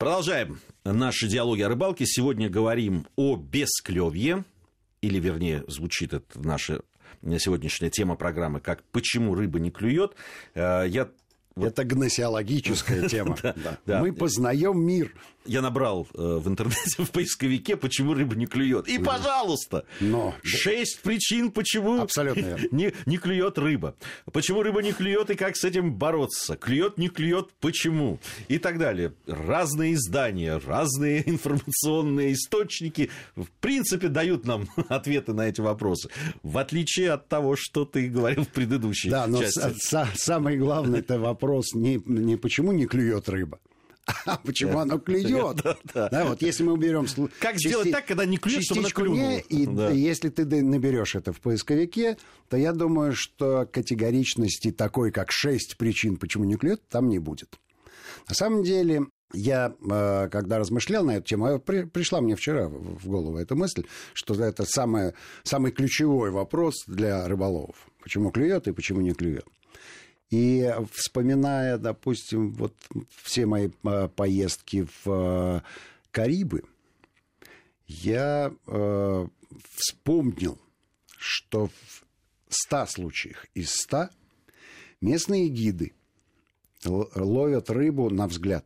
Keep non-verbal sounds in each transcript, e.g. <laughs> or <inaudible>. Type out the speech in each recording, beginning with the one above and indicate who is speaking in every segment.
Speaker 1: Продолжаем наши диалоги о рыбалке. Сегодня говорим о бесклевье, или, вернее, звучит это наша сегодняшняя тема программы, как «Почему рыба не клюет?».
Speaker 2: Э, я это гносеологическая <laughs> тема. Мы познаем мир
Speaker 1: я набрал э, в интернете <laughs> в поисковике, почему рыба не клюет. И, пожалуйста, шесть причин, почему <laughs> не, не клюет рыба. Почему рыба не клюет и как с этим бороться. Клюет, не клюет, почему. И так далее. Разные издания, разные информационные источники, в принципе, дают нам ответы на эти вопросы. В отличие от того, что ты говорил в предыдущей да, части.
Speaker 2: Да, но самый главный это вопрос не, не почему не клюет рыба, <laughs> а почему оно клюет? <laughs> Да, вот если мы уберем...
Speaker 1: Как сделать так, когда не клюет, чтобы оно клюнуло?
Speaker 2: И если ты наберешь это в поисковике, то я думаю, что категоричности такой, как шесть причин, почему не клюет, там не будет. На самом деле, я, э, когда размышлял на эту тему, а пришла мне вчера в голову эта мысль, что это самое, самый ключевой вопрос для рыболовов. Почему клюет и почему не клюет. И вспоминая, допустим, вот все мои а, поездки в а, Карибы, я э, вспомнил, что в 100 случаях из 100 местные гиды ловят рыбу на взгляд.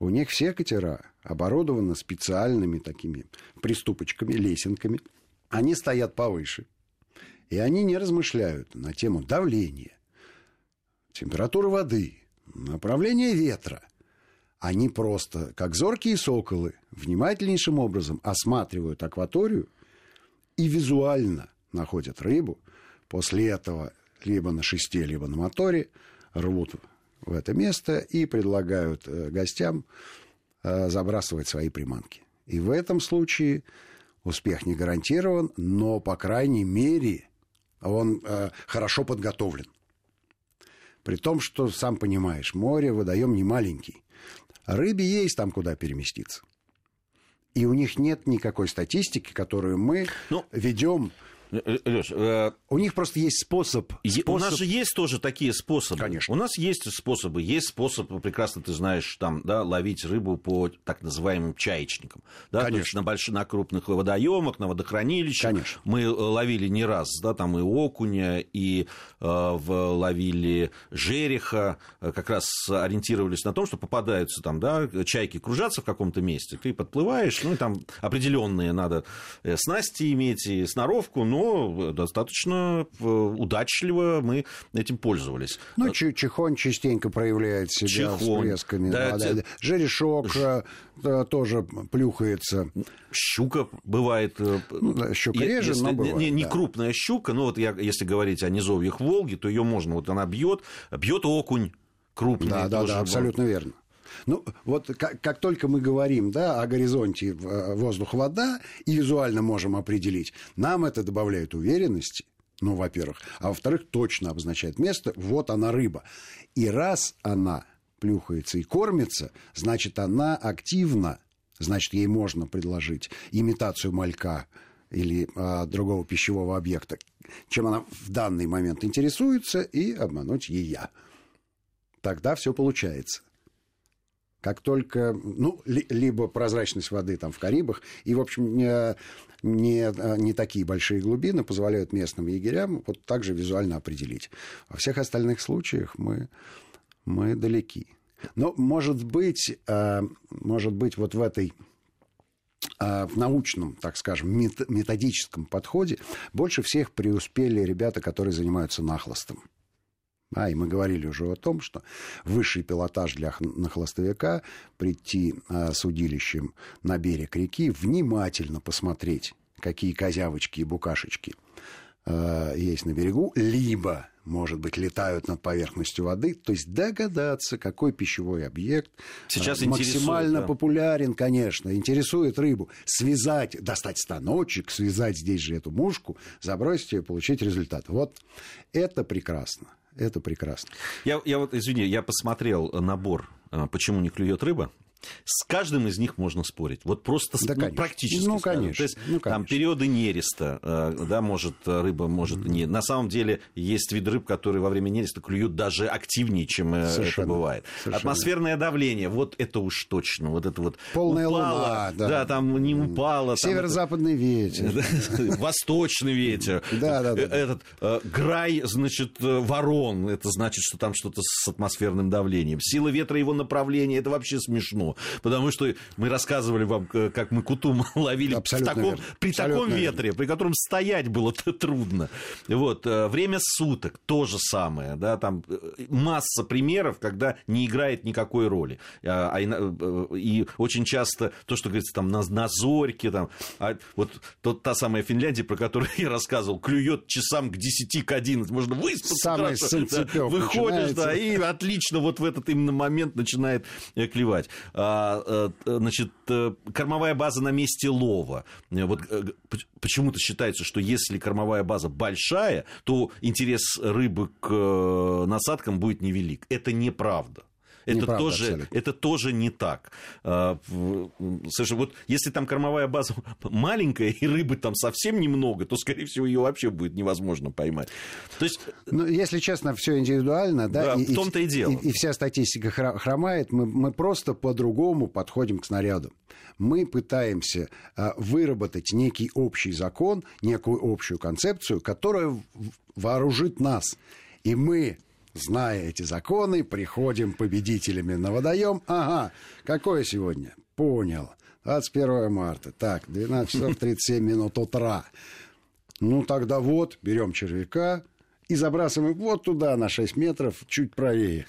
Speaker 2: У них все катера оборудованы специальными такими приступочками, лесенками. Они стоят повыше. И они не размышляют на тему давления, температура воды, направление ветра. Они просто, как зоркие соколы, внимательнейшим образом осматривают акваторию и визуально находят рыбу. После этого либо на шесте, либо на моторе рвут в это место и предлагают э, гостям э, забрасывать свои приманки. И в этом случае успех не гарантирован, но, по крайней мере, он э, хорошо подготовлен. При том, что, сам понимаешь, море, водоем не маленький. Рыбе есть там куда переместиться. И у них нет никакой статистики, которую мы ну, ведем Леш, э... у них просто есть способ, способ.
Speaker 1: У нас же есть тоже такие способы.
Speaker 2: Конечно.
Speaker 1: У нас есть способы. Есть способ, прекрасно ты знаешь, там, да, ловить рыбу по так называемым чаечникам. Да, Конечно. То есть на, больш... на крупных водоемах, на водохранилищах.
Speaker 2: Конечно.
Speaker 1: Мы э, ловили не раз, да, там и окуня, и э, в, ловили жереха, э, как раз ориентировались на том, что попадаются там, да, чайки кружатся в каком-то месте, ты подплываешь, ну и там определенные надо э, снасти иметь и сноровку, но но достаточно э, удачливо мы этим пользовались.
Speaker 2: Ну, Чихонь частенько проявляет себя чихонь, с всплесками. Да, да, да. Жерешок Ж... Э, тоже плюхается.
Speaker 1: Щука бывает. Э,
Speaker 2: ну, да, щука реже,
Speaker 1: если,
Speaker 2: но бывает.
Speaker 1: Не, не да. крупная щука, но вот я, если говорить о низовьях Волги, то ее можно, вот она бьет, бьет окунь крупный.
Speaker 2: Да, да, да, абсолютно верно. Ну, вот как, как только мы говорим да, о горизонте э, воздух-вода и визуально можем определить, нам это добавляет уверенности, ну, во-первых. А во-вторых, точно обозначает место, вот она рыба. И раз она плюхается и кормится, значит, она активна, значит, ей можно предложить имитацию малька или а, другого пищевого объекта, чем она в данный момент интересуется, и обмануть ее. Тогда все получается. Как только, ну, ли, либо прозрачность воды там в Карибах, и, в общем, не, не, не такие большие глубины позволяют местным егерям вот так же визуально определить. Во всех остальных случаях мы, мы далеки. Но, может быть, а, может быть, вот в этой а, в научном, так скажем, методическом подходе больше всех преуспели ребята, которые занимаются нахлостом. А, и мы говорили уже о том, что высший пилотаж для нахлостовика прийти а, с удилищем на берег реки, внимательно посмотреть, какие козявочки и букашечки а, есть на берегу, либо, может быть, летают над поверхностью воды, то есть догадаться, какой пищевой объект
Speaker 1: Сейчас
Speaker 2: а, максимально
Speaker 1: да.
Speaker 2: популярен, конечно, интересует рыбу, связать, достать станочек, связать здесь же эту мушку, забросить ее, получить результат. Вот это прекрасно. Это прекрасно.
Speaker 1: Я, я вот, извини, я посмотрел набор «Почему не клюет рыба», С каждым из них можно спорить. Вот просто да, ну, практически. Ну, конечно. То есть, ну, конечно. Там периоды нереста, э, да, может, рыба может mm-hmm. не. На самом деле есть вид рыб, которые во время нереста клюют даже активнее, чем э, Совершенно. это бывает. Совершенно. Атмосферное давление, вот это уж точно. Вот это вот
Speaker 2: Полная упало, луна,
Speaker 1: да. да, там не упало.
Speaker 2: Северо-западный ветер. <laughs>
Speaker 1: Восточный ветер. Да, да, да. Этот грай, значит, ворон, это значит, что там что-то с атмосферным давлением. Сила ветра его направления, это вообще смешно. Потому что мы рассказывали вам, как мы кутум <laughs> ловили Абсолютно в таком, верно. при Абсолютно таком ветре, верно. при котором стоять было <laughs> трудно. Вот. Э, время суток то же самое. Да, там э, масса примеров, когда не играет никакой роли. А, а, э, и очень часто то, что говорится там на, на зорьке, там, а вот тот, та самая Финляндия, про которую <laughs> я рассказывал, клюет часам к 10, к 11, можно выспаться. Самый да, выходишь, да, и отлично вот в этот именно момент начинает клевать. А, значит, кормовая база на месте лова. Вот почему-то считается, что если кормовая база большая, то интерес рыбы к э, насадкам будет невелик. Это неправда. Это Неправда, тоже, это тоже не так. А, слушай, вот если там кормовая база <laughs> маленькая и рыбы там совсем немного, то, скорее всего, ее вообще будет невозможно поймать.
Speaker 2: То есть... Ну, если честно, все индивидуально, да,
Speaker 1: да и, в том-то и дело.
Speaker 2: И, и вся статистика хромает, мы, мы просто по-другому подходим к снаряду. Мы пытаемся а, выработать некий общий закон, некую общую концепцию, которая вооружит нас. И мы Зная эти законы, приходим победителями на водоем. Ага, какое сегодня? Понял. 21 марта. Так, 12 часов <laughs> 37 минут утра. Ну, тогда вот, берем червяка и забрасываем вот туда на 6 метров, чуть правее.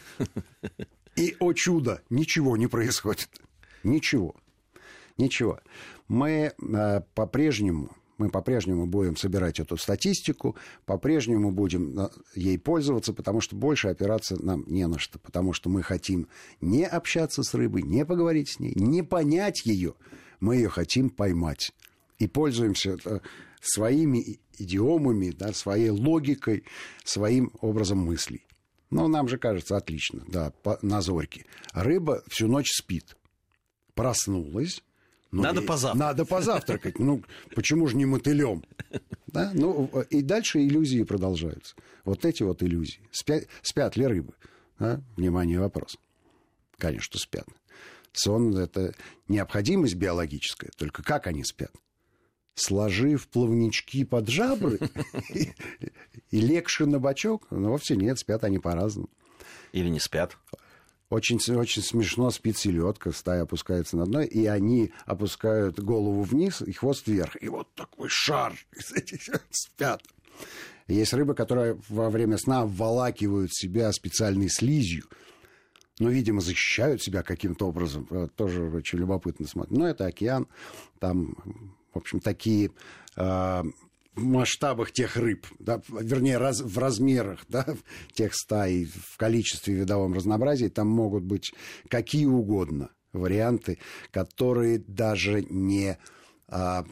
Speaker 2: И, о чудо, ничего не происходит. Ничего. Ничего. Мы э, по-прежнему мы по-прежнему будем собирать эту статистику, по-прежнему будем э, ей пользоваться, потому что больше опираться нам не на что, потому что мы хотим не общаться с рыбой, не поговорить с ней, не понять ее, мы ее хотим поймать. И пользуемся э, своими идиомами, да, своей логикой, своим образом мыслей. Но нам же кажется отлично, да, по, на зорьке. Рыба всю ночь спит. Проснулась,
Speaker 1: ну, надо позавтракать.
Speaker 2: Надо позавтракать. Ну, почему же не мотылем? Да? Ну, и дальше иллюзии продолжаются. Вот эти вот иллюзии. Спят, спят ли рыбы? А? Внимание, вопрос. Конечно, спят. Сон – это необходимость биологическая. Только как они спят? Сложив плавнички под жабры и легши на бочок? Ну, вовсе нет, спят они по-разному.
Speaker 1: Или не спят?
Speaker 2: Очень, очень смешно спит селедка, стая опускается на дно, и они опускают голову вниз и хвост вверх. И вот такой шар <laughs> спят. Есть рыбы, которые во время сна обволакивают себя специальной слизью, но, видимо, защищают себя каким-то образом. Тоже очень любопытно смотреть. Но это океан, там, в общем, такие в масштабах тех рыб, да, вернее, раз, в размерах да, <laughs> тех стай, в количестве видовом разнообразии, там могут быть какие угодно варианты, которые даже не а,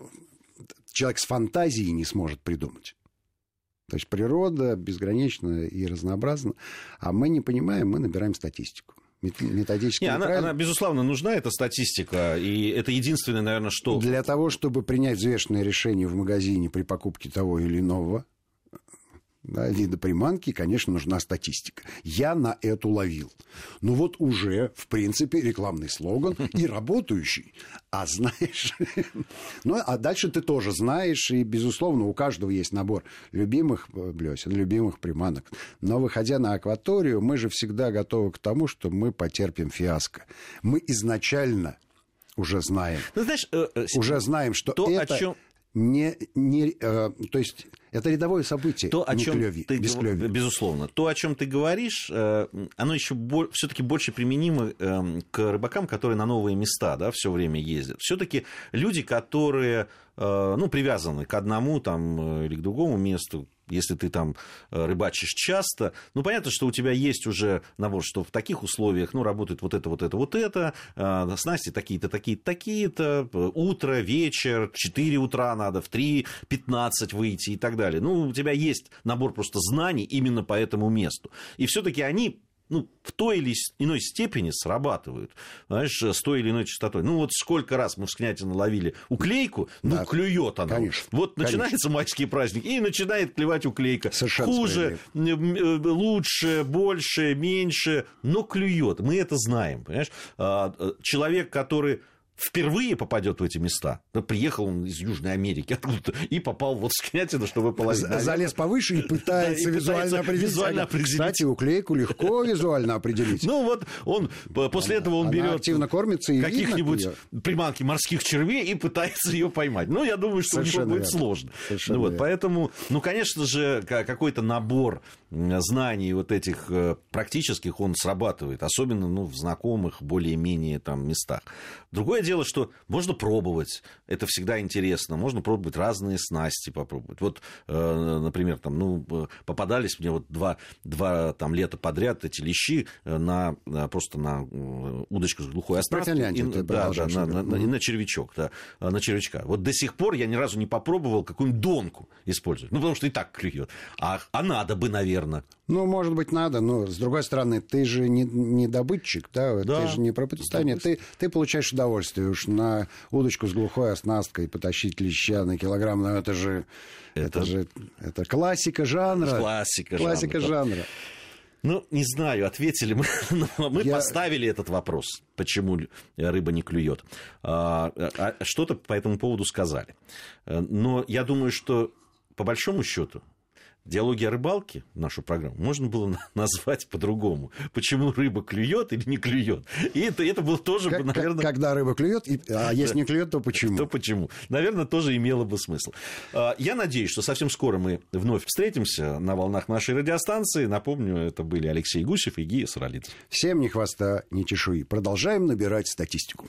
Speaker 2: человек с фантазией не сможет придумать. То есть природа безгранична и разнообразна, а мы не понимаем, мы набираем статистику
Speaker 1: методически Не, она, она, безусловно, нужна, эта статистика, и это единственное, наверное, что...
Speaker 2: Для того, чтобы принять взвешенное решение в магазине при покупке того или иного да, вида приманки, конечно, нужна статистика. Я на эту ловил. Ну вот уже, в принципе, рекламный слоган и <laughs> работающий. А знаешь... <laughs> ну, а дальше ты тоже знаешь, и, безусловно, у каждого есть набор любимых э, блесен, любимых приманок. Но, выходя на акваторию, мы же всегда готовы к тому, что мы потерпим фиаско. Мы изначально уже знаем. Ну, знаешь, э, э, уже знаем, что то, это... О чем не, не, э, то есть это рядовое событие.
Speaker 1: То, о чем клёви, ты, без клёви. безусловно, то, о чем ты говоришь, э, оно еще бо- все-таки больше применимо э, к рыбакам, которые на новые места, да, все время ездят. Все-таки люди, которые, э, ну, привязаны к одному там или к другому месту, если ты там э, рыбачишь часто, ну, понятно, что у тебя есть уже набор, что в таких условиях, ну, работает вот это, вот это, вот это, э, снасти такие-то, такие-то, такие-то, э, утро, вечер, 4 утра надо, в 3.15 выйти и так далее. Ну, у тебя есть набор просто знаний именно по этому месту. И все-таки они ну, в той или иной степени срабатывают, знаешь, с той или иной частотой. Ну, вот сколько раз мы в Снятино ловили уклейку, ну, да, клюет она. Конечно. Вот конечно. начинается майский праздник, и начинает клевать уклейка. Совершенно Хуже, э, лучше, больше, меньше, но клюет. Мы это знаем, понимаешь? А, э, человек, который впервые попадет в эти места. Приехал он из Южной Америки откуда-то и попал вот в Снятино, чтобы половить.
Speaker 2: Залез повыше и пытается визуально определить. Визуально определить. Кстати, уклейку легко визуально определить.
Speaker 1: Ну вот он после этого он берет
Speaker 2: активно кормится и
Speaker 1: каких-нибудь приманки морских червей и пытается ее поймать. Ну, я думаю, что у него будет сложно. Ну, вот, поэтому, ну, конечно же, какой-то набор знаний вот этих э, практических он срабатывает, особенно ну, в знакомых более-менее там местах. Другое дело, что можно пробовать, это всегда интересно, можно пробовать разные снасти попробовать. Вот, э, например, там, ну, попадались мне вот два, два там, лета подряд эти лещи э, на, просто на удочку с глухой оснасткой. И, да, да, на, на, на, и на червячок, да, на червячка. Вот до сих пор я ни разу не попробовал какую-нибудь донку использовать, ну, потому что и так клюет. А, а надо бы, наверное, наверное.
Speaker 2: Ну, может быть, надо, но, с другой стороны, ты же не, не добытчик, да? да, ты же не пропитание, ты, ты получаешь удовольствие уж на удочку с глухой оснасткой потащить леща на килограмм, но это же, это, это же это классика жанра.
Speaker 1: Классика,
Speaker 2: классика жанра. жанра.
Speaker 1: Ну, не знаю, ответили мы, <laughs> но мы Я... поставили этот вопрос, почему рыба не клюет. А, а, что-то по этому поводу сказали. Но я думаю, что по большому счету диалоги о рыбалке, нашу программу, можно было <laughs> назвать по-другому. Почему рыба клюет или не клюет. И это, это было тоже
Speaker 2: как,
Speaker 1: бы, наверное...
Speaker 2: Когда рыба клюет, а <laughs> если не клюет, то почему?
Speaker 1: То почему. Наверное, тоже имело бы смысл. А, я надеюсь, что совсем скоро мы вновь встретимся на волнах нашей радиостанции. Напомню, это были Алексей Гусев и Гия Саралидзе.
Speaker 2: Всем ни хвоста, ни чешуи. Продолжаем набирать статистику.